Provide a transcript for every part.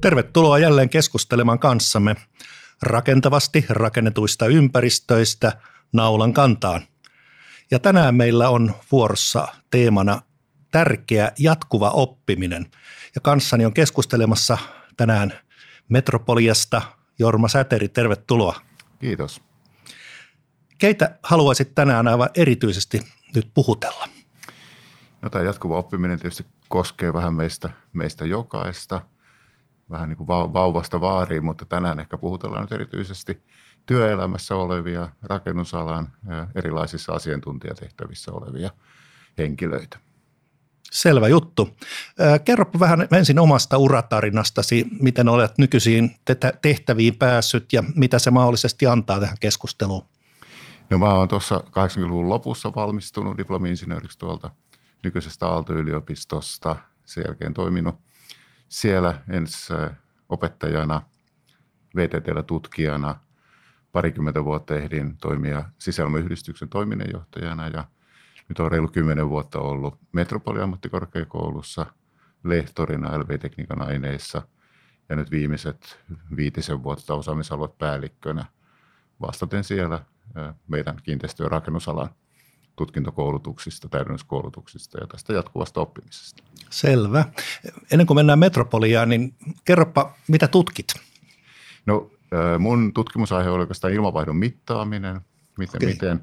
Tervetuloa jälleen keskustelemaan kanssamme rakentavasti rakennetuista ympäristöistä naulan kantaan. Ja tänään meillä on vuorossa teemana tärkeä jatkuva oppiminen. Ja kanssani on keskustelemassa tänään Metropoliasta Jorma Säteri, tervetuloa. Kiitos. Keitä haluaisit tänään aivan erityisesti nyt puhutella? No, tämä jatkuva oppiminen tietysti koskee vähän meistä, meistä jokaista, vähän niin kuin vauvasta vaariin, mutta tänään ehkä puhutellaan nyt erityisesti työelämässä olevia, rakennusalan erilaisissa asiantuntijatehtävissä olevia henkilöitä. Selvä juttu. Kerropa vähän ensin omasta uratarinastasi, miten olet nykyisiin tehtäviin päässyt ja mitä se mahdollisesti antaa tähän keskusteluun. No mä oon tuossa 80-luvun lopussa valmistunut diplomi-insinööriksi tuolta nykyisestä Aalto-yliopistosta. Sen jälkeen toiminut siellä ensin opettajana, VTTllä tutkijana. Parikymmentä vuotta ehdin toimia sisäilmayhdistyksen toiminnanjohtajana ja nyt on reilu kymmenen vuotta ollut Metropoliammattikorkeakoulussa lehtorina LV-tekniikan aineissa ja nyt viimeiset viitisen vuotta osaamisaluepäällikkönä vastaten siellä meidän kiinteistö- ja rakennusalan tutkintokoulutuksista, täydennyskoulutuksista ja tästä jatkuvasta oppimisesta. Selvä. Ennen kuin mennään Metropoliaan, niin kerropa, mitä tutkit? No mun tutkimusaihe oli oikeastaan ilmanvaihdon mittaaminen, miten, okay. miten,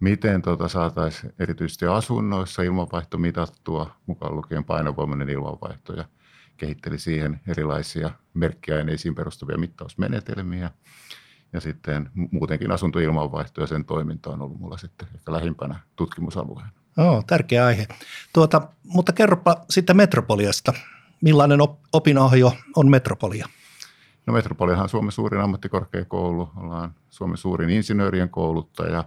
miten tota saataisiin erityisesti asunnoissa ilmanvaihto mitattua, mukaan lukien painovoimainen ilmanvaihto ja kehitteli siihen erilaisia merkkiaineisiin perustuvia mittausmenetelmiä – ja sitten muutenkin asuntoilmanvaihto ja sen toiminta on ollut mulla sitten ehkä lähimpänä tutkimusalueen. Oh, tärkeä aihe. Tuota, mutta kerropa sitten Metropoliasta. Millainen op- opinahjo on Metropolia? No Metropoliahan on Suomen suurin ammattikorkeakoulu, ollaan Suomen suurin insinöörien kouluttaja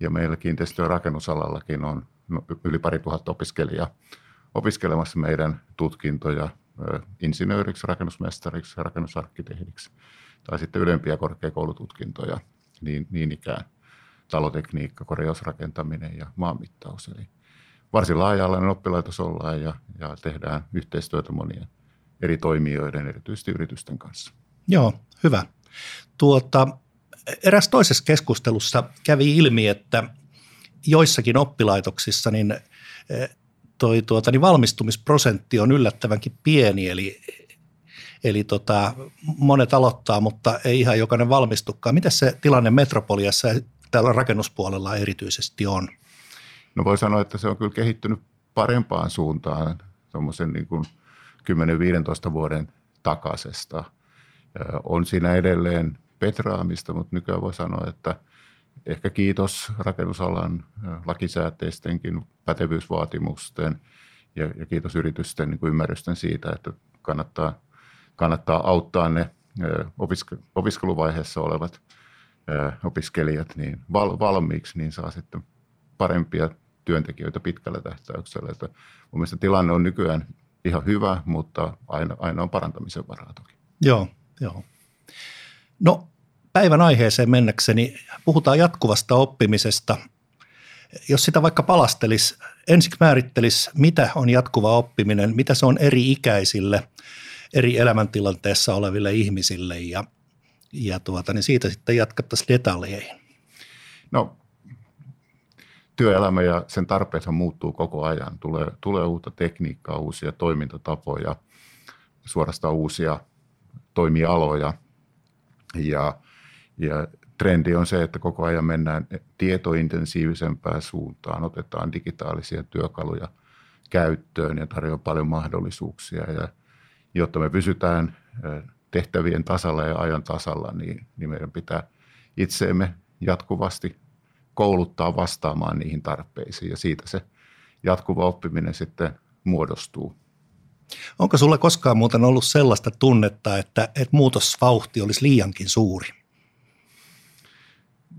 ja meillä kiinteistö- ja rakennusalallakin on no, yli pari tuhatta opiskelijaa opiskelemassa meidän tutkintoja insinööriksi, rakennusmestariksi ja rakennusarkkitehdiksi tai sitten ylempiä korkeakoulututkintoja, niin, niin ikään talotekniikka, korjausrakentaminen ja maanmittaus. Eli varsin laaja-alainen oppilaitos ollaan ja, ja tehdään yhteistyötä monien eri toimijoiden, erityisesti yritysten kanssa. Joo, hyvä. Tuota, eräs toisessa keskustelussa kävi ilmi, että joissakin oppilaitoksissa niin eh, toi, tuota, niin valmistumisprosentti on yllättävänkin pieni, eli Eli tota, monet aloittaa, mutta ei ihan jokainen valmistukaan. Miten se tilanne metropoliassa ja rakennuspuolella erityisesti on? No voi sanoa, että se on kyllä kehittynyt parempaan suuntaan tuommoisen niin kuin 10-15 vuoden takaisesta. On siinä edelleen petraamista, mutta nykyään voi sanoa, että ehkä kiitos rakennusalan lakisääteistenkin pätevyysvaatimusten ja, ja kiitos yritysten niin kuin ymmärrysten siitä, että kannattaa kannattaa auttaa ne opiskeluvaiheessa olevat opiskelijat niin val, valmiiksi, niin saa sitten parempia työntekijöitä pitkällä tähtäyksellä. Että mun mielestä tilanne on nykyään ihan hyvä, mutta aina, aina on parantamisen varaa toki. Joo, joo. No päivän aiheeseen mennäkseni puhutaan jatkuvasta oppimisesta. Jos sitä vaikka palastelisi, ensiksi määrittelisi, mitä on jatkuva oppiminen, mitä se on eri ikäisille – eri elämäntilanteessa oleville ihmisille ja, ja tuota, niin siitä sitten jatkattaisiin detaljeihin. No työelämä ja sen tarpeethan muuttuu koko ajan. Tulee, tulee uutta tekniikkaa, uusia toimintatapoja, suorastaan uusia toimialoja ja, ja trendi on se, että koko ajan mennään tietointensiivisempään suuntaan, otetaan digitaalisia työkaluja käyttöön ja tarjoaa paljon mahdollisuuksia ja – jotta me pysytään tehtävien tasalla ja ajan tasalla, niin, niin meidän pitää itseemme jatkuvasti kouluttaa vastaamaan niihin tarpeisiin ja siitä se jatkuva oppiminen sitten muodostuu. Onko sulle koskaan muuten ollut sellaista tunnetta, että, että muutosvauhti olisi liiankin suuri?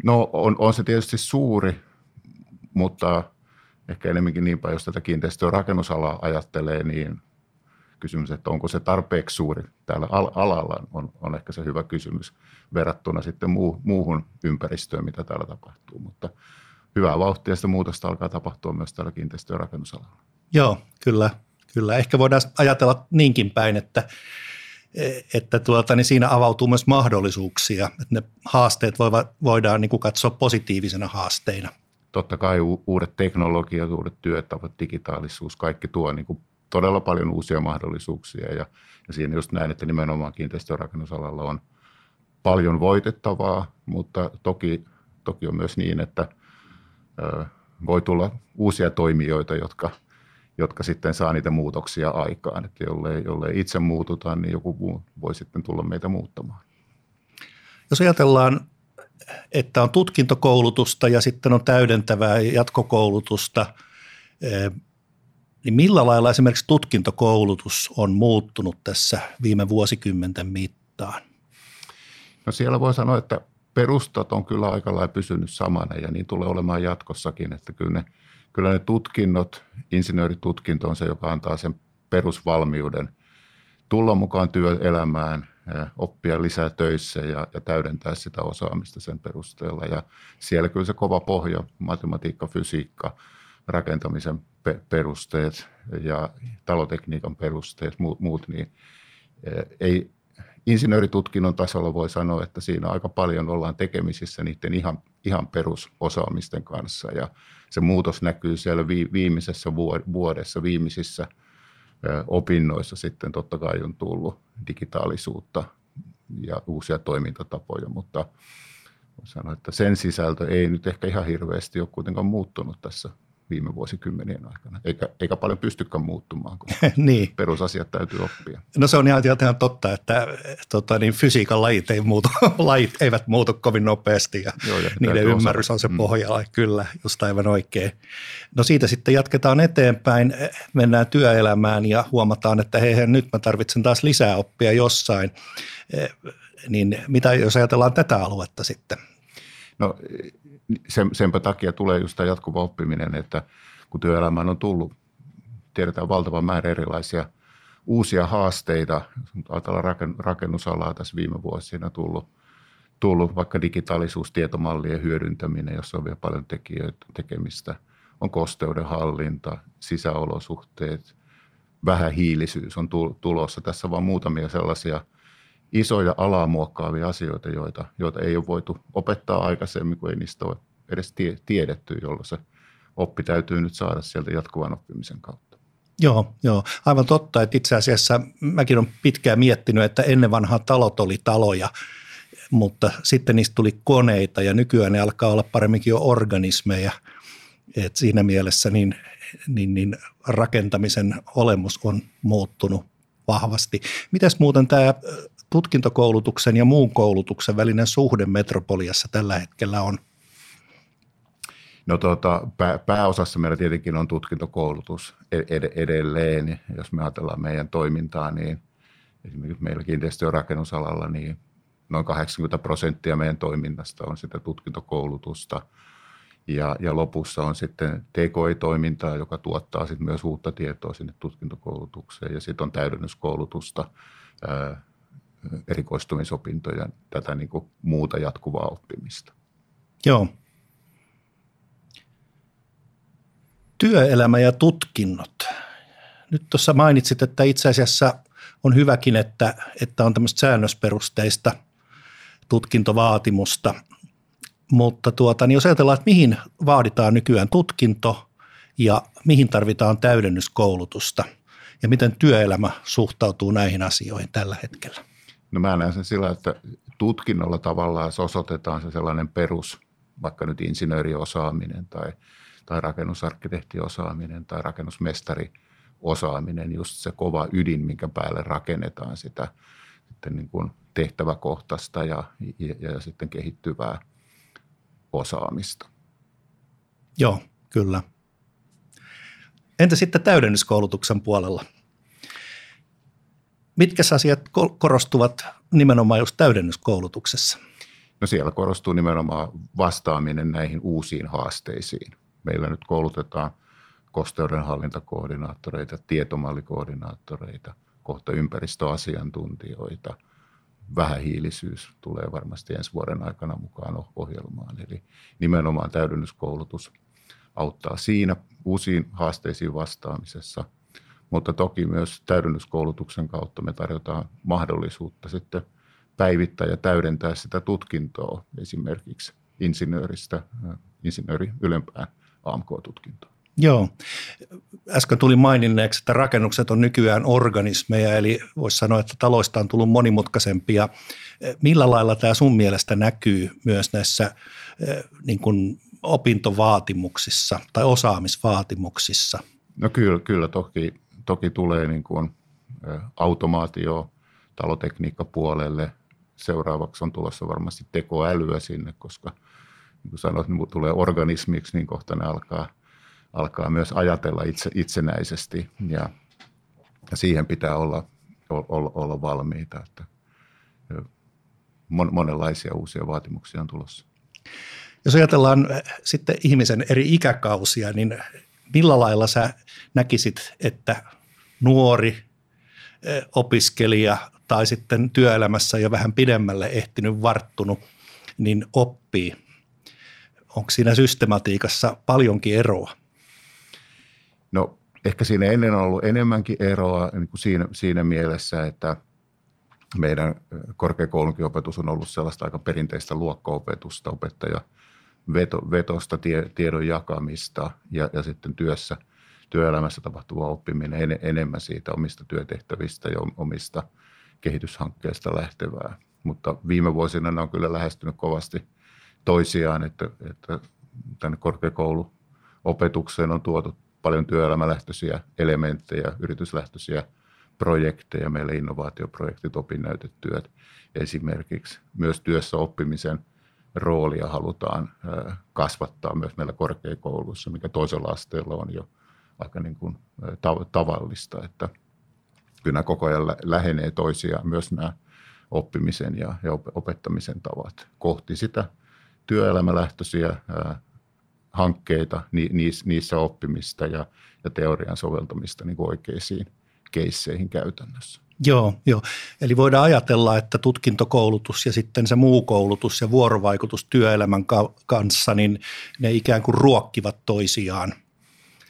No on, on se tietysti suuri, mutta ehkä enemmänkin niinpä, jos tätä kiinteistö- rakennusalaa ajattelee, niin kysymys, että onko se tarpeeksi suuri täällä alalla, on, on ehkä se hyvä kysymys verrattuna sitten muu, muuhun ympäristöön, mitä täällä tapahtuu. Mutta hyvää vauhtia sitä muutosta alkaa tapahtua myös täällä kiinteistö- ja rakennusalalla. Joo, kyllä. kyllä. Ehkä voidaan ajatella niinkin päin, että että tuota, niin siinä avautuu myös mahdollisuuksia, että ne haasteet voivat, voidaan niin kuin katsoa positiivisena haasteina. Totta kai uudet teknologiat, uudet työtavat, digitaalisuus, kaikki tuo niin kuin todella paljon uusia mahdollisuuksia ja, ja siinä just näin, että nimenomaan kiinteistörakennusalalla on paljon voitettavaa, mutta toki, toki on myös niin, että ö, voi tulla uusia toimijoita, jotka, jotka sitten saa niitä muutoksia aikaan. Että jollei, jollei itse muututa, niin joku muu voi sitten tulla meitä muuttamaan. Jos ajatellaan, että on tutkintokoulutusta ja sitten on täydentävää jatkokoulutusta, niin millä lailla esimerkiksi tutkintokoulutus on muuttunut tässä viime vuosikymmenten mittaan? No siellä voi sanoa, että perustat on kyllä aika lailla pysynyt samana ja niin tulee olemaan jatkossakin, että kyllä ne, kyllä ne tutkinnot, insinööritutkinto on se, joka antaa sen perusvalmiuden tulla mukaan työelämään, oppia lisää töissä ja, ja täydentää sitä osaamista sen perusteella. Ja siellä kyllä se kova pohja, matematiikka, fysiikka, rakentamisen perusteet ja talotekniikan perusteet, muut, muut niin ei, insinööritutkinnon tasolla voi sanoa, että siinä aika paljon ollaan tekemisissä niiden ihan, ihan perusosaamisten kanssa. Ja se muutos näkyy siellä viimeisessä vuodessa, viimeisissä opinnoissa sitten totta kai on tullut digitaalisuutta ja uusia toimintatapoja, mutta sanoa, että sen sisältö ei nyt ehkä ihan hirveästi ole kuitenkaan muuttunut tässä viime vuosikymmenien aikana, eikä, eikä paljon pystykään muuttumaan, kun niin. perusasiat täytyy oppia. No se on ihan, ihan totta, että tota, niin fysiikan lajit, ei muutu, lajit eivät muutu kovin nopeasti ja, Joo, ja niiden ymmärrys on se mm. pohjalla, kyllä, just aivan oikein. No siitä sitten jatketaan eteenpäin, mennään työelämään ja huomataan, että hei, nyt mä tarvitsen taas lisää oppia jossain. Eh, niin mitä jos ajatellaan tätä aluetta sitten? No sen, senpä takia tulee just tämä jatkuva oppiminen, että kun työelämään on tullut, tiedetään valtava määrä erilaisia uusia haasteita. Ajatellaan rakennusalaa tässä viime vuosina tullut, tullut vaikka digitaalisuus, tietomallien hyödyntäminen, jossa on vielä paljon tekijöitä tekemistä. On kosteuden hallinta, sisäolosuhteet, vähähiilisyys on tulossa. Tässä vaan muutamia sellaisia – isoja alaa muokkaavia asioita, joita, joita ei ole voitu opettaa aikaisemmin, kun ei niistä ole edes tie, tiedetty, jolloin se oppi täytyy nyt saada sieltä jatkuvan oppimisen kautta. Joo, joo, aivan totta, että itse asiassa mäkin olen pitkään miettinyt, että ennen vanhaa talot oli taloja, mutta sitten niistä tuli koneita ja nykyään ne alkaa olla paremminkin jo organismeja. Et siinä mielessä niin, niin, niin rakentamisen olemus on muuttunut vahvasti. Mitäs muuten tämä tutkintokoulutuksen ja muun koulutuksen välinen suhde metropoliassa tällä hetkellä on? No tuota, pää, pääosassa meillä tietenkin on tutkintokoulutus ed- edelleen. Jos me ajatellaan meidän toimintaa, niin esimerkiksi meillä kiinteistö- ja rakennusalalla niin noin 80 prosenttia meidän toiminnasta on sitä tutkintokoulutusta. Ja, ja lopussa on sitten TKI-toimintaa, joka tuottaa sitten myös uutta tietoa sinne tutkintokoulutukseen. Ja sitten on täydennyskoulutusta, erikoistumisopintoja, tätä niin kuin muuta jatkuvaa oppimista. Joo. Työelämä ja tutkinnot. Nyt tuossa mainitsit, että itse asiassa on hyväkin, että, että on tämmöistä säännösperusteista tutkintovaatimusta. Mutta tuota, niin jos ajatellaan, että mihin vaaditaan nykyään tutkinto ja mihin tarvitaan täydennyskoulutusta ja miten työelämä suhtautuu näihin asioihin tällä hetkellä? No mä näen sen sillä, että tutkinnolla tavallaan osoitetaan se sellainen perus, vaikka nyt insinööriosaaminen tai, tai rakennusarkkitehtiosaaminen tai rakennusmestariosaaminen, just se kova ydin, minkä päälle rakennetaan sitä sitten niin kuin tehtäväkohtaista ja, ja, ja sitten kehittyvää osaamista. Joo, kyllä. Entä sitten täydennyskoulutuksen puolella? Mitkä asiat korostuvat nimenomaan just täydennyskoulutuksessa? No siellä korostuu nimenomaan vastaaminen näihin uusiin haasteisiin. Meillä nyt koulutetaan kosteudenhallintakoordinaattoreita, tietomallikoordinaattoreita, kohta ympäristöasiantuntijoita. Vähähiilisyys tulee varmasti ensi vuoden aikana mukaan ohjelmaan. Eli nimenomaan täydennyskoulutus auttaa siinä uusiin haasteisiin vastaamisessa – mutta toki myös täydennyskoulutuksen kautta me tarjotaan mahdollisuutta sitten päivittää ja täydentää sitä tutkintoa esimerkiksi insinööristä, insinööri ylempään AMK-tutkintoon. Joo. Äsken tuli maininneeksi, että rakennukset on nykyään organismeja, eli voisi sanoa, että taloista on tullut monimutkaisempia. Millä lailla tämä sun mielestä näkyy myös näissä eh, niin kuin opintovaatimuksissa tai osaamisvaatimuksissa? No kyllä, kyllä toki, toki tulee niin kuin automaatio talotekniikkapuolelle. Seuraavaksi on tulossa varmasti tekoälyä sinne, koska niin kuin sanoit, niin tulee organismiksi, niin kohta ne alkaa – alkaa myös ajatella itse, itsenäisesti ja, ja siihen pitää olla, olla, olla valmiita, että mon, monenlaisia uusia vaatimuksia on tulossa. Jos ajatellaan sitten ihmisen eri ikäkausia, niin millä lailla sä näkisit, että nuori opiskelija tai sitten työelämässä jo vähän pidemmälle ehtinyt, varttunut, niin oppii? Onko siinä systematiikassa paljonkin eroa? No ehkä siinä ennen on ollut enemmänkin eroa niin kuin siinä, siinä mielessä, että meidän korkeakoulunkin opetus on ollut sellaista aika perinteistä luokkaopetusta, opettaja veto, vetosta, tie, tiedon jakamista ja, ja sitten työssä, työelämässä tapahtuva oppiminen en, enemmän siitä omista työtehtävistä ja omista kehityshankkeista lähtevää. Mutta viime vuosina ne on kyllä lähestynyt kovasti toisiaan, että, että tänne korkeakouluopetukseen on tuotu paljon työelämälähtöisiä elementtejä, yrityslähtöisiä projekteja, meillä innovaatioprojektit, opinnäytetyöt esimerkiksi. Myös työssä oppimisen roolia halutaan kasvattaa myös meillä korkeakouluissa, mikä toisella asteella on jo aika niin kuin tavallista, että kyllä koko ajan lähenee toisiaan myös nämä oppimisen ja, opettamisen tavat kohti sitä työelämälähtöisiä hankkeita, niissä oppimista ja, ja teorian soveltamista niin kuin oikeisiin keisseihin käytännössä. Joo, joo. Eli voidaan ajatella, että tutkintokoulutus ja sitten se muu koulutus ja vuorovaikutus työelämän kanssa, niin ne ikään kuin ruokkivat toisiaan.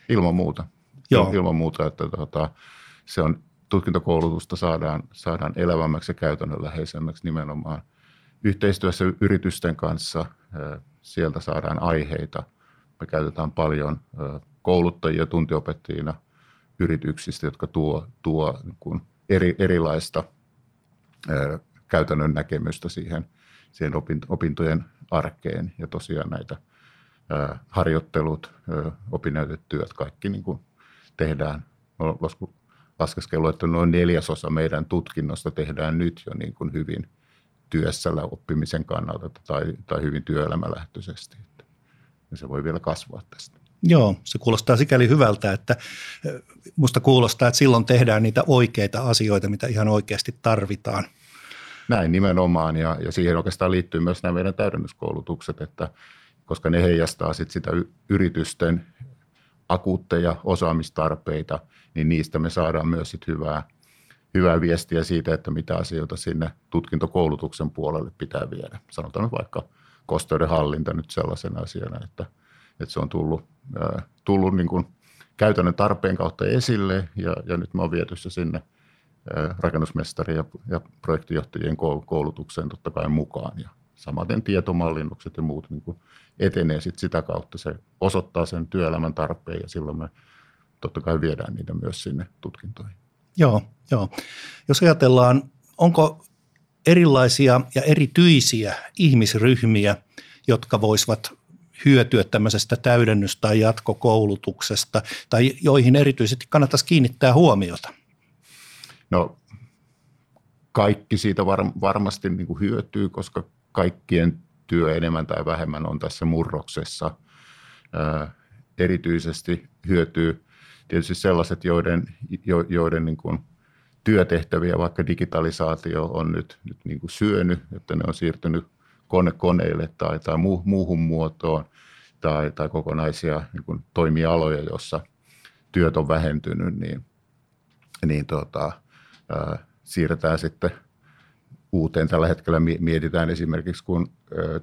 Ilman muuta. Joo. Ilman muuta, että tuota, se on tutkintokoulutusta saadaan, saadaan elävämmäksi ja käytännönläheisemmäksi nimenomaan yhteistyössä yritysten kanssa. Sieltä saadaan aiheita – me käytetään paljon kouluttajia, tuntiopettajina yrityksistä, jotka tuo, tuo niin kuin eri, erilaista käytännön näkemystä siihen, siihen opintojen arkeen. Ja tosiaan näitä harjoittelut, opinnäytetyöt, kaikki niin kuin tehdään. Laskeskelu, että noin neljäsosa meidän tutkinnosta tehdään nyt jo niin kuin hyvin työssä oppimisen kannalta tai, tai hyvin työelämälähtöisesti niin se voi vielä kasvaa tästä. Joo, se kuulostaa sikäli hyvältä, että musta kuulostaa, että silloin tehdään niitä oikeita asioita, mitä ihan oikeasti tarvitaan. Näin nimenomaan ja, ja siihen oikeastaan liittyy myös nämä meidän täydennyskoulutukset, että koska ne heijastaa sit sitä yritysten akuutteja osaamistarpeita, niin niistä me saadaan myös sit hyvää, hyvää viestiä siitä, että mitä asioita sinne tutkintokoulutuksen puolelle pitää viedä. Sanotaan vaikka – kosteuden hallinta nyt sellaisena asiana, että, että se on tullut, ää, tullut niin kuin käytännön tarpeen kautta esille ja, ja nyt mä oon viety se sinne ää, rakennusmestari- ja, ja projektijohtajien koulutukseen totta kai mukaan ja samaten tietomallinnukset ja muut niin kuin etenee sit sitä kautta. Se osoittaa sen työelämän tarpeen ja silloin me totta kai viedään niitä myös sinne tutkintoihin. Joo, joo. Jos ajatellaan, onko erilaisia ja erityisiä ihmisryhmiä, jotka voisivat hyötyä tämmöisestä täydennys- tai jatkokoulutuksesta, tai joihin erityisesti kannattaisi kiinnittää huomiota? No kaikki siitä var, varmasti niin kuin hyötyy, koska kaikkien työ enemmän tai vähemmän on tässä murroksessa. Ää, erityisesti hyötyy tietysti sellaiset, joiden, jo, joiden niin kuin – työtehtäviä, vaikka digitalisaatio on nyt, nyt niin kuin syönyt, että ne on siirtynyt kone, koneille tai, tai muu, muuhun muotoon tai, tai kokonaisia niin kuin toimialoja, joissa työt on vähentynyt, niin, niin tota, ää, siirretään sitten uuteen. Tällä hetkellä mietitään esimerkiksi, kun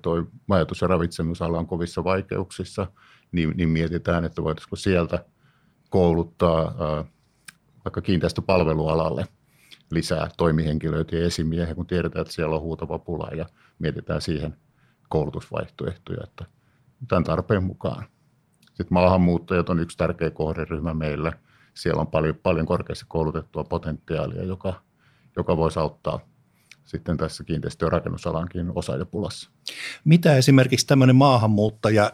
tuo majoitus- ja ravitsemusala on kovissa vaikeuksissa, niin, niin mietitään, että voitaisiinko sieltä kouluttaa vaikka kiinteistöpalvelualalle lisää toimihenkilöitä ja esimiehiä, kun tiedetään, että siellä on huutava pula ja mietitään siihen koulutusvaihtoehtoja, että tämän tarpeen mukaan. Sitten maahanmuuttajat on yksi tärkeä kohderyhmä meillä. Siellä on paljon, paljon korkeasti koulutettua potentiaalia, joka, joka voisi auttaa sitten tässä kiinteistö- ja rakennusalankin osaajapulassa. Mitä esimerkiksi tämmöinen maahanmuuttaja,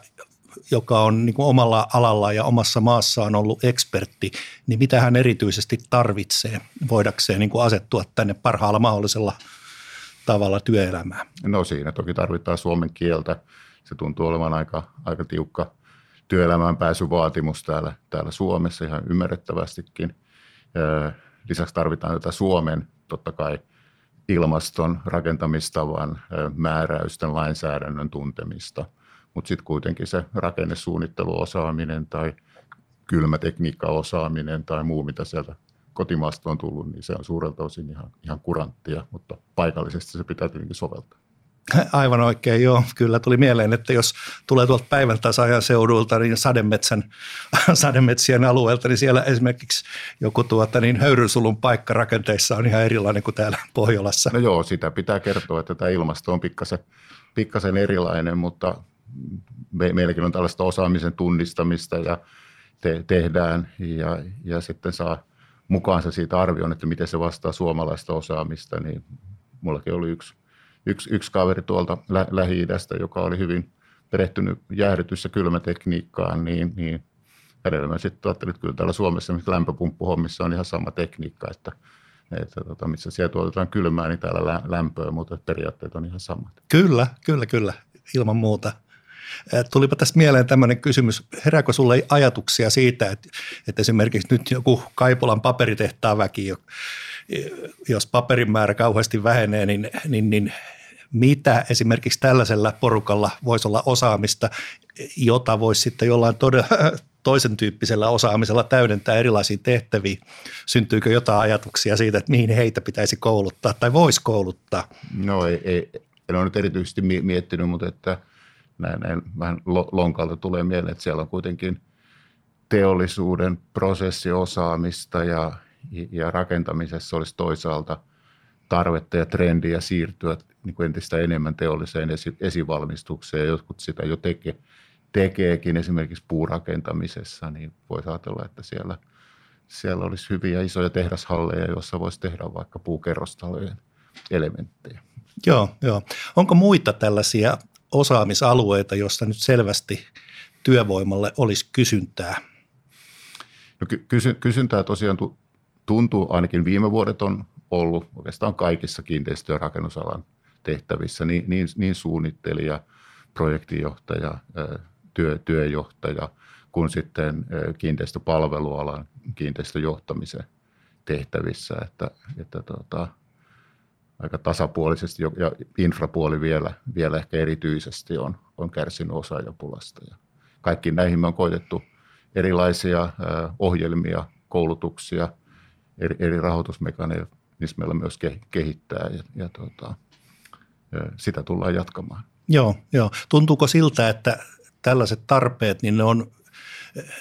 joka on niin omalla alalla ja omassa maassaan ollut ekspertti, niin mitä hän erityisesti tarvitsee voidakseen niin asettua tänne parhaalla mahdollisella tavalla työelämään? No siinä toki tarvitaan suomen kieltä. Se tuntuu olevan aika, aika tiukka työelämään pääsyvaatimus täällä, täällä Suomessa ihan ymmärrettävästikin. Lisäksi tarvitaan tätä Suomen totta kai ilmaston rakentamistavan määräysten lainsäädännön tuntemista, mutta sitten kuitenkin se rakennesuunnitteluosaaminen tai kylmätekniikkaosaaminen tai muu, mitä sieltä kotimaasta on tullut, niin se on suurelta osin ihan, ihan kuranttia, mutta paikallisesti se pitää tietenkin soveltaa. Aivan oikein, joo. Kyllä tuli mieleen, että jos tulee tuolta päivän tasaajan seudulta, niin sademetsän, sademetsien alueelta, niin siellä esimerkiksi joku tuota, niin höyrynsulun paikka rakenteissa on ihan erilainen kuin täällä Pohjolassa. No joo, sitä pitää kertoa, että tämä ilmasto on pikkasen, pikkasen erilainen, mutta me, meilläkin on tällaista osaamisen tunnistamista ja te, tehdään ja, ja sitten saa mukaansa siitä arvioon, että miten se vastaa suomalaista osaamista, niin mullakin oli yksi yksi, yksi kaveri tuolta lä- Lähi-idästä, joka oli hyvin perehtynyt jäähdytys- ja kylmätekniikkaan, niin, niin hänellä mä sitten ajattelin, että kyllä täällä Suomessa lämpöpumppuhommissa on ihan sama tekniikka, että, että tota, missä siellä tuotetaan kylmää, niin täällä lämpöä, mutta periaatteet on ihan samat. Kyllä, kyllä, kyllä, ilman muuta. Tulipa tästä mieleen tämmöinen kysymys, herääkö sulle ajatuksia siitä, että, että esimerkiksi nyt joku Kaipolan paperitehtaan väki, jos paperin määrä kauheasti vähenee, niin, niin, niin mitä esimerkiksi tällaisella porukalla voisi olla osaamista, jota voisi sitten jollain todella, toisen tyyppisellä osaamisella täydentää erilaisiin tehtäviin. Syntyykö jotain ajatuksia siitä, että mihin heitä pitäisi kouluttaa tai voisi kouluttaa? No ei, ei en ole nyt erityisesti miettinyt, mutta että näin, näin vähän lonkalta tulee mieleen, että siellä on kuitenkin teollisuuden prosessiosaamista ja, ja rakentamisessa olisi toisaalta tarvetta ja trendiä siirtyä niin kuin entistä enemmän teolliseen esi- esivalmistukseen. Jotkut sitä jo teke, tekeekin esimerkiksi puurakentamisessa, niin voisi ajatella, että siellä, siellä olisi hyviä isoja tehdashalleja, joissa voisi tehdä vaikka puukerrostalojen elementtejä. Joo, joo. Onko muita tällaisia osaamisalueita, joista nyt selvästi työvoimalle olisi kysyntää? No kysy- kysyntää tosiaan tuntuu, ainakin viime vuodet on ollut oikeastaan kaikissa kiinteistö- ja rakennusalan tehtävissä, niin, niin, niin suunnittelija, projektijohtaja, työ, työjohtaja kuin sitten kiinteistöpalvelualan kiinteistöjohtamisen tehtävissä, että, että tota, aika tasapuolisesti ja infrapuoli vielä, vielä ehkä erityisesti on, on kärsinyt osaajapulasta. Ja kaikkiin näihin me on koitettu erilaisia ohjelmia, koulutuksia, eri, eri rahoitusmekanismeilla myös kehittää ja, ja tota, sitä tullaan jatkamaan. Joo, joo. Tuntuuko siltä, että tällaiset tarpeet, niin ne on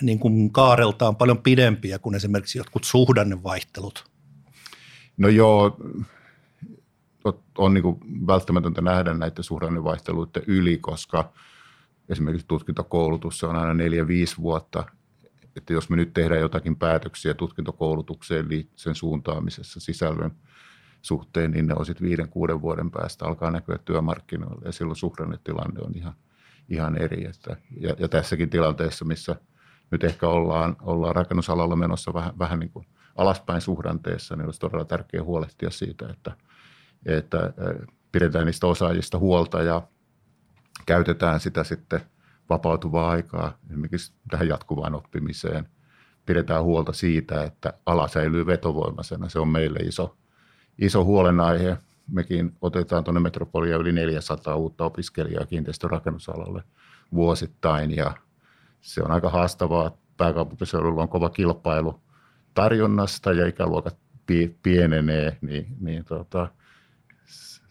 niin kuin kaareltaan paljon pidempiä kuin esimerkiksi jotkut suhdannevaihtelut? No joo, on niin kuin välttämätöntä nähdä näiden suhdannevaihteluiden yli, koska esimerkiksi tutkintokoulutus on aina neljä viisi vuotta. Että jos me nyt tehdään jotakin päätöksiä tutkintokoulutukseen sen suuntaamisessa sisällön suhteen, niin ne on sitten viiden, kuuden vuoden päästä alkaa näkyä työmarkkinoille ja silloin suhdannetilanne on ihan, ihan eri. Että, ja, ja tässäkin tilanteessa, missä nyt ehkä ollaan, ollaan rakennusalalla menossa vähän, vähän niin kuin alaspäin suhdanteessa, niin olisi todella tärkeää huolehtia siitä, että, että pidetään niistä osaajista huolta ja käytetään sitä sitten vapautuvaa aikaa esimerkiksi tähän jatkuvaan oppimiseen. Pidetään huolta siitä, että ala säilyy vetovoimaisena. Se on meille iso, iso huolenaihe. Mekin otetaan tuonne Metropolia yli 400 uutta opiskelijaa kiinteistörakennusalalle vuosittain ja se on aika haastavaa. Pääkaupunkiseudulla on kova kilpailu tarjonnasta ja ikäluokat pienenee, niin, niin tota,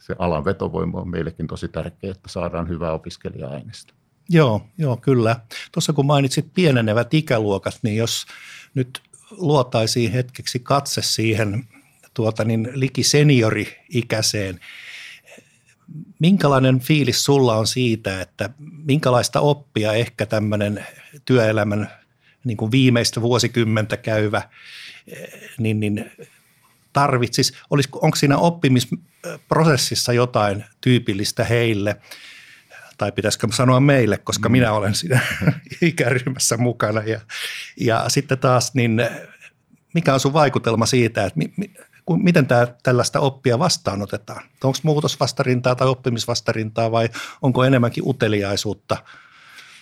se alan vetovoima on meillekin tosi tärkeä, että saadaan hyvää opiskelija-aineista. Joo, joo, kyllä. Tuossa kun mainitsit pienenevät ikäluokat, niin jos nyt luotaisiin hetkeksi katse siihen tuota niin, liki seniori-ikäiseen. Minkälainen fiilis sulla on siitä, että minkälaista oppia ehkä tämmöinen työelämän niin kuin viimeistä vuosikymmentä käyvä niin, niin tarvitsisi? Olisiko, onko siinä oppimisprosessissa jotain tyypillistä heille – tai pitäisikö sanoa meille, koska mm. minä olen siinä ikäryhmässä mukana. Ja, ja sitten taas, niin mikä on sun vaikutelma siitä, että mi, mi, miten tämä, tällaista oppia vastaanotetaan? Onko muutosvastarintaa tai oppimisvastarintaa vai onko enemmänkin uteliaisuutta?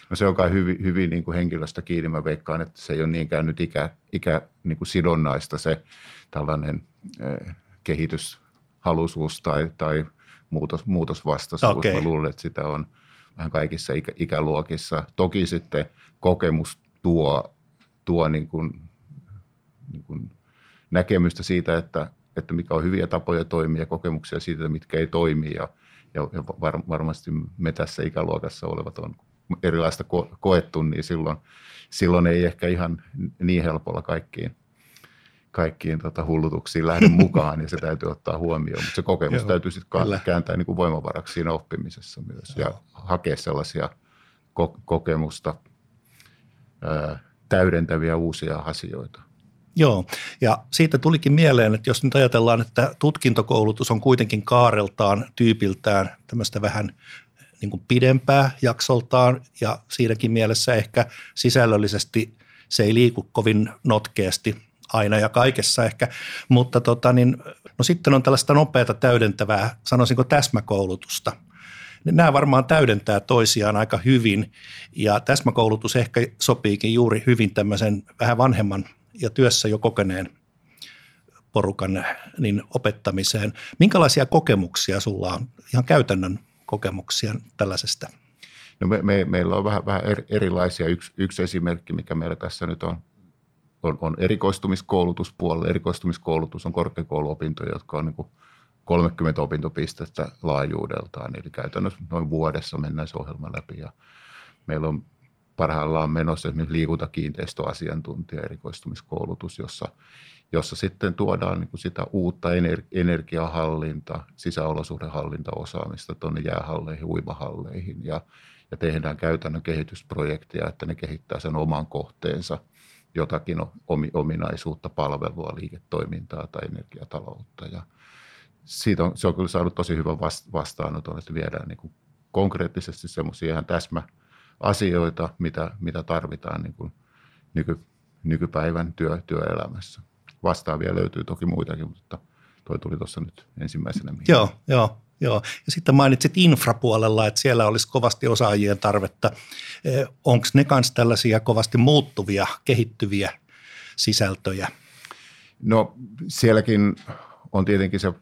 No se on kai hyvin, hyvin niin kuin henkilöstä kiinni. Mä veikkaan, että se ei ole niinkään nyt ikä, ikä niin kuin sidonnaista se tällainen eh, kehityshaluisuus tai, tai muutos, muutosvastaisuus. Okay. Mä luulen, että sitä on – vähän kaikissa ikä, ikäluokissa. Toki sitten kokemus tuo, tuo niin kuin, niin kuin näkemystä siitä, että, että mikä on hyviä tapoja toimia, kokemuksia siitä, mitkä ei toimi ja, ja, ja var, varmasti me tässä ikäluokassa olevat on erilaista ko, koettu, niin silloin, silloin ei ehkä ihan niin helpolla kaikkiin kaikkiin tota, hullutuksiin lähde mukaan, niin se täytyy ottaa huomioon. Mutta se kokemus Joo, täytyy sitten kääntää niin kuin voimavaraksi siinä oppimisessa myös Joo. ja hakea sellaisia ko- kokemusta ää, täydentäviä uusia asioita. Joo, ja siitä tulikin mieleen, että jos nyt ajatellaan, että tutkintokoulutus on kuitenkin kaareltaan, tyypiltään tämmöistä vähän niin kuin pidempää jaksoltaan ja siinäkin mielessä ehkä sisällöllisesti se ei liiku kovin notkeasti aina ja kaikessa ehkä, mutta tota niin, no sitten on tällaista nopeata täydentävää, sanoisinko täsmäkoulutusta. Nämä varmaan täydentää toisiaan aika hyvin ja täsmäkoulutus ehkä sopiikin juuri hyvin tämmöisen vähän vanhemman ja työssä jo kokeneen porukan niin opettamiseen. Minkälaisia kokemuksia sulla on, ihan käytännön kokemuksia tällaisesta? No me, me, meillä on vähän, vähän erilaisia. Yksi, yksi esimerkki, mikä meillä tässä nyt on on, on erikoistumiskoulutuspuolella. Erikoistumiskoulutus on korkeakouluopintoja, jotka on niin kuin 30 opintopistettä laajuudeltaan, eli käytännössä noin vuodessa mennään se ohjelma läpi. Ja meillä on parhaillaan menossa esimerkiksi liikuntakiinteistöasiantuntija erikoistumiskoulutus, jossa, jossa sitten tuodaan niin kuin sitä uutta energiahallinta, sisäolosuhdehallintaosaamista tuonne jäähalleihin, uimahalleihin ja, ja tehdään käytännön kehitysprojekteja, että ne kehittää sen oman kohteensa – jotakin ominaisuutta, palvelua, liiketoimintaa tai energiataloutta. Ja siitä on, se on kyllä saanut tosi hyvän vastaanoton, että viedään niin kuin konkreettisesti semmoisia ihan täsmäasioita, mitä, mitä tarvitaan niin kuin nyky, nykypäivän työ, työelämässä. Vastaavia löytyy toki muitakin, mutta toi tuli tuossa nyt ensimmäisenä. Joo, joo. Joo, ja sitten mainitsit infrapuolella, että siellä olisi kovasti osaajien tarvetta. Eh, Onko ne myös tällaisia kovasti muuttuvia, kehittyviä sisältöjä? No sielläkin on tietenkin se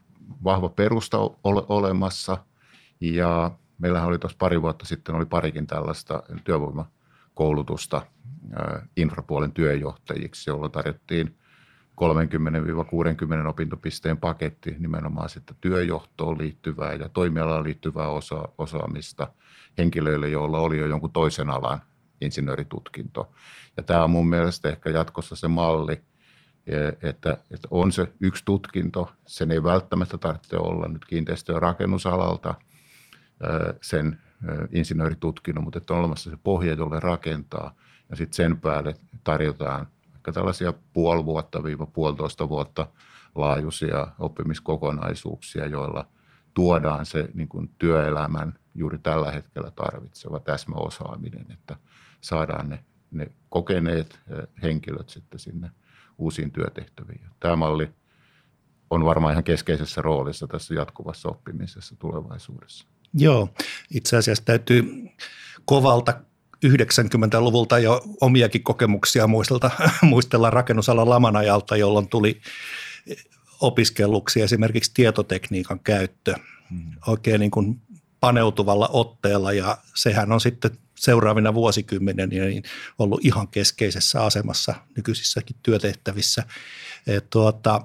vahva perusta ole, olemassa ja meillähän oli tuossa pari vuotta sitten oli parikin tällaista työvoimakoulutusta infrapuolen työjohtajiksi, jolloin tarjottiin 30-60 opintopisteen paketti nimenomaan sitten työjohtoon liittyvää ja toimialaan liittyvää osa, osaamista henkilöille, joilla oli jo jonkun toisen alan insinööritutkinto. Ja tämä on mun mielestä ehkä jatkossa se malli, e, että, että on se yksi tutkinto, sen ei välttämättä tarvitse olla nyt kiinteistö- ja rakennusalalta sen insinööritutkinnon, mutta että on olemassa se pohja, jolle rakentaa ja sitten sen päälle tarjotaan vaikka tällaisia puoli vuotta viiva puolitoista vuotta laajuisia oppimiskokonaisuuksia, joilla tuodaan se niin kuin työelämän juuri tällä hetkellä tarvitseva täsmäosaaminen, että saadaan ne, ne kokeneet eh, henkilöt sitten sinne uusiin työtehtäviin. Tämä malli on varmaan ihan keskeisessä roolissa tässä jatkuvassa oppimisessa tulevaisuudessa. Joo, itse asiassa täytyy kovalta 90-luvulta jo omiakin kokemuksia muistella, muistella rakennusalan laman ajalta, jolloin tuli opiskelluksi esimerkiksi tietotekniikan käyttö hmm. oikein niin kuin paneutuvalla otteella ja sehän on sitten seuraavina vuosikymmeninä niin ollut ihan keskeisessä asemassa nykyisissäkin työtehtävissä. Et tuota,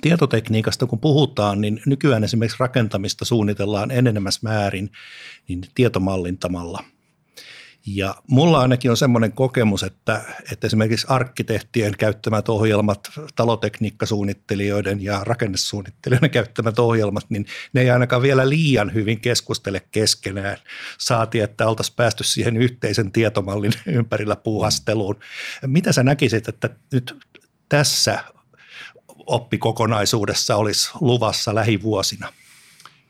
tietotekniikasta kun puhutaan, niin nykyään esimerkiksi rakentamista suunnitellaan enenemässä määrin niin tietomallintamalla – Ja mulla ainakin on semmoinen kokemus, että, että esimerkiksi arkkitehtien käyttämät ohjelmat, talotekniikkasuunnittelijoiden ja rakennesuunnittelijoiden käyttämät ohjelmat, niin ne ei ainakaan vielä liian hyvin keskustele keskenään. Saati, että oltaisiin päästy siihen yhteisen tietomallin ympärillä puuhasteluun. Mitä sä näkisit, että nyt tässä oppikokonaisuudessa olisi luvassa lähivuosina?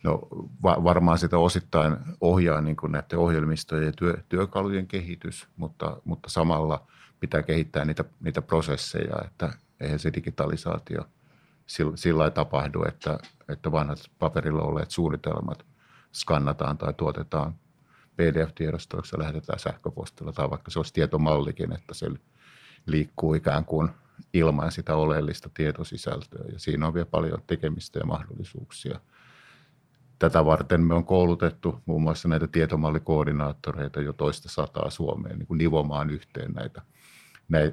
No va- varmaan sitä osittain ohjaa niin kuin näiden ohjelmistojen ja työ, työkalujen kehitys, mutta, mutta samalla pitää kehittää niitä, niitä prosesseja, että eihän se digitalisaatio sillä, sillä tapahdu, että, että vanhat paperilla olleet suunnitelmat skannataan tai tuotetaan PDF-tiedostoiksi ja lähetetään sähköpostilla tai vaikka se olisi tietomallikin, että se liikkuu ikään kuin ilman sitä oleellista tietosisältöä. Ja siinä on vielä paljon tekemistä ja mahdollisuuksia – Tätä varten me on koulutettu muun muassa näitä tietomallikoordinaattoreita jo toista sataa Suomeen niin kuin nivomaan yhteen näitä,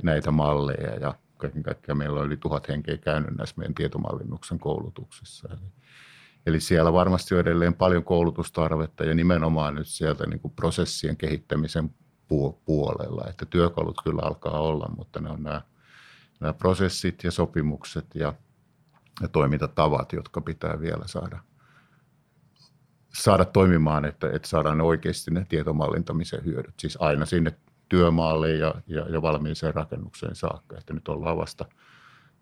näitä malleja ja kaiken kaikkiaan meillä on yli tuhat henkeä käynyt näissä meidän tietomallinnuksen koulutuksissa. Eli, eli siellä varmasti on edelleen paljon koulutustarvetta ja nimenomaan nyt sieltä niin kuin prosessien kehittämisen puolella, että työkalut kyllä alkaa olla, mutta ne on nämä, nämä prosessit ja sopimukset ja, ja toimintatavat, jotka pitää vielä saada – saada toimimaan, että, että saadaan oikeasti ne tietomallintamisen hyödyt. Siis aina sinne työmaalle ja, ja, ja valmiiseen rakennukseen saakka. Että nyt ollaan vasta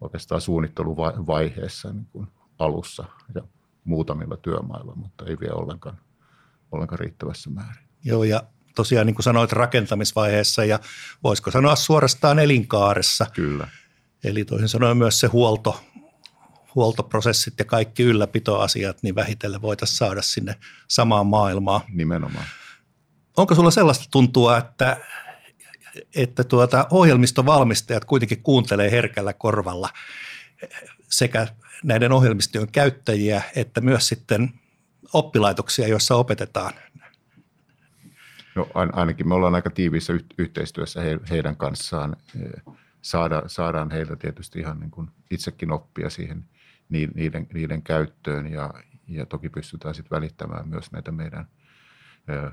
oikeastaan suunnitteluvaiheessa niin kuin alussa ja muutamilla työmailla, mutta ei vielä ollenkaan, ollenkaan riittävässä määrin. Joo, ja tosiaan niin kuin sanoit rakentamisvaiheessa ja voisiko sanoa suorastaan elinkaaressa. Kyllä. Eli toisin sanoen myös se huolto, huoltoprosessit ja kaikki ylläpitoasiat, niin vähitellen voitaisiin saada sinne samaan maailmaan. Nimenomaan. Onko sulla sellaista tuntua, että, että tuota, ohjelmistovalmistajat kuitenkin kuuntelee herkällä korvalla sekä näiden ohjelmistojen käyttäjiä että myös sitten oppilaitoksia, joissa opetetaan? No ainakin me ollaan aika tiiviissä yhteistyössä heidän kanssaan. Saada, saadaan heiltä tietysti ihan niin kuin itsekin oppia siihen – niiden, niiden käyttöön ja, ja toki pystytään sitten välittämään myös näitä meidän ö,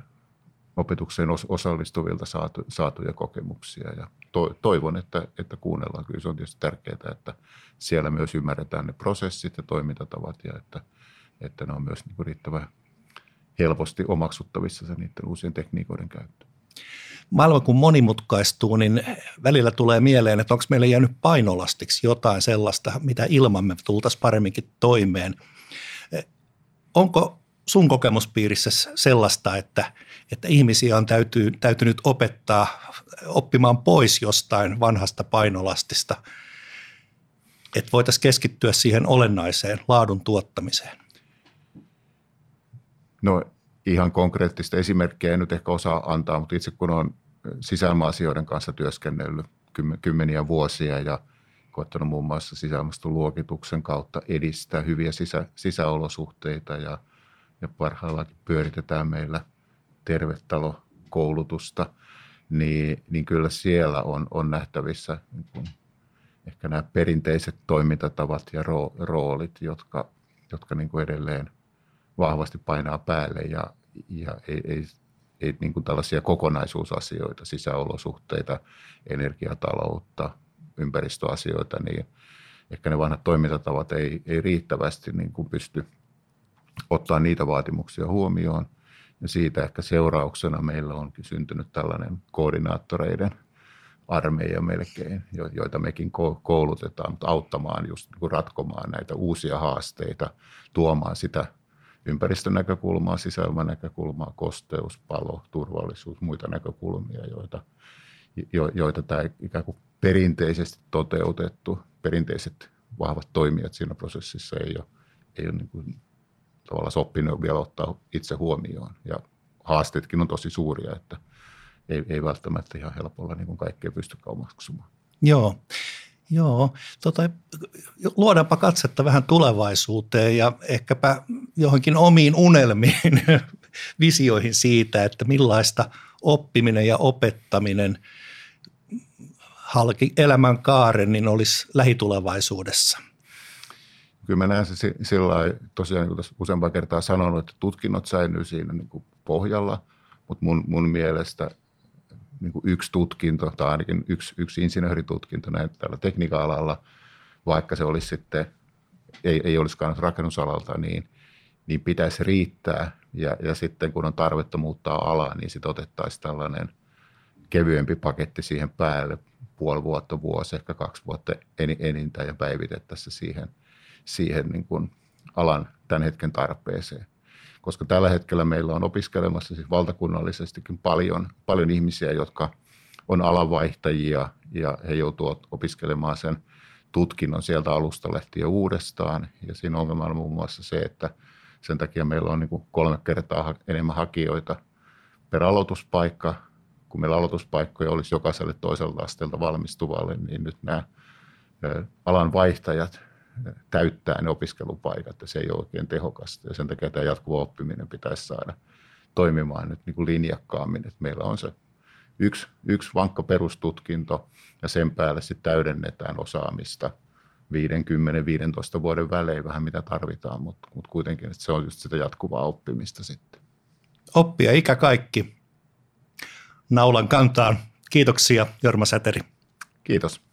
opetukseen osallistuvilta saatu, saatuja kokemuksia ja to, toivon, että, että kuunnellaan. Kyllä se on tietysti tärkeää, että siellä myös ymmärretään ne prosessit ja toimintatavat ja että, että ne on myös niin riittävän helposti omaksuttavissa se niiden uusien tekniikoiden käyttö maailma kun monimutkaistuu, niin välillä tulee mieleen, että onko meille jäänyt painolastiksi jotain sellaista, mitä ilman me tultaisiin paremminkin toimeen. Onko sun kokemuspiirissä sellaista, että, että ihmisiä on täytyy, täytynyt opettaa oppimaan pois jostain vanhasta painolastista, että voitaisiin keskittyä siihen olennaiseen laadun tuottamiseen? No ihan konkreettista esimerkkiä en nyt ehkä osaa antaa, mutta itse kun olen sisäilma-asioiden kanssa työskennellyt kymmeniä vuosia ja koettanut muun muassa sisäilmastoluokituksen kautta edistää hyviä sisä, sisäolosuhteita ja, ja parhaillaan pyöritetään meillä tervetalokoulutusta, niin, niin kyllä siellä on, on nähtävissä niin kuin ehkä nämä perinteiset toimintatavat ja roolit, jotka, jotka niin kuin edelleen vahvasti painaa päälle ja, ja ei, ei, ei niin kuin tällaisia kokonaisuusasioita, sisäolosuhteita, energiataloutta, ympäristöasioita, niin ehkä ne vanhat toimintatavat ei, ei riittävästi niin kuin pysty ottaa niitä vaatimuksia huomioon. Ja siitä ehkä seurauksena meillä onkin syntynyt tällainen koordinaattoreiden armeija melkein, joita mekin koulutetaan auttamaan just niin ratkomaan näitä uusia haasteita, tuomaan sitä ympäristönäkökulmaa, sisäilmanäkökulmaa, kosteus, palo, turvallisuus, muita näkökulmia, joita, jo, joita tämä ikään kuin perinteisesti toteutettu, perinteiset vahvat toimijat siinä prosessissa ei ole, ei ole niin kuin, tavallaan sopinut vielä ottaa itse huomioon. Ja haasteetkin on tosi suuria, että ei, ei välttämättä ihan helpolla niin kuin kaikkea pysty omaksumaan. Joo. Joo, tota, luodaanpa katsetta vähän tulevaisuuteen ja ehkäpä johonkin omiin unelmiin, visioihin siitä, että millaista oppiminen ja opettaminen halki elämän kaaren niin olisi lähitulevaisuudessa. Kyllä mä näen se sillä tosiaan niin useampaan kertaa sanonut, että tutkinnot säilyy siinä niin kuin pohjalla, mutta mun, mun mielestä niin kuin yksi tutkinto tai ainakin yksi, yksi insinööritutkinto näin tällä tekniikan alalla, vaikka se olisi sitten, ei, ei olisikaan rakennusalalta, niin, niin pitäisi riittää. Ja, ja sitten kun on tarvetta muuttaa alaa, niin sitten otettaisiin tällainen kevyempi paketti siihen päälle, puoli vuotta, vuosi, ehkä kaksi vuotta enintään ja päivitettäisiin siihen, siihen niin kuin alan tämän hetken tarpeeseen koska tällä hetkellä meillä on opiskelemassa siis valtakunnallisestikin paljon, paljon ihmisiä, jotka on alanvaihtajia ja he joutuvat opiskelemaan sen tutkinnon sieltä alusta lähtien uudestaan. Ja siinä ongelma on muun muassa se, että sen takia meillä on niin kolme kertaa enemmän hakijoita per aloituspaikka. Kun meillä aloituspaikkoja olisi jokaiselle toiselta asteelta valmistuvalle, niin nyt nämä alan vaihtajat täyttää ne opiskelupaikat ja se ei ole oikein tehokasta. Ja sen takia tämä jatkuva oppiminen pitäisi saada toimimaan nyt niin kuin linjakkaammin, että meillä on se yksi, yksi vankka perustutkinto ja sen päälle sitten täydennetään osaamista 50-15 vuoden välein vähän mitä tarvitaan, mutta, mutta kuitenkin että se on just sitä jatkuvaa oppimista sitten. Oppia ikä kaikki. Naulan kantaan. Kiitoksia Jorma Säteri. Kiitos.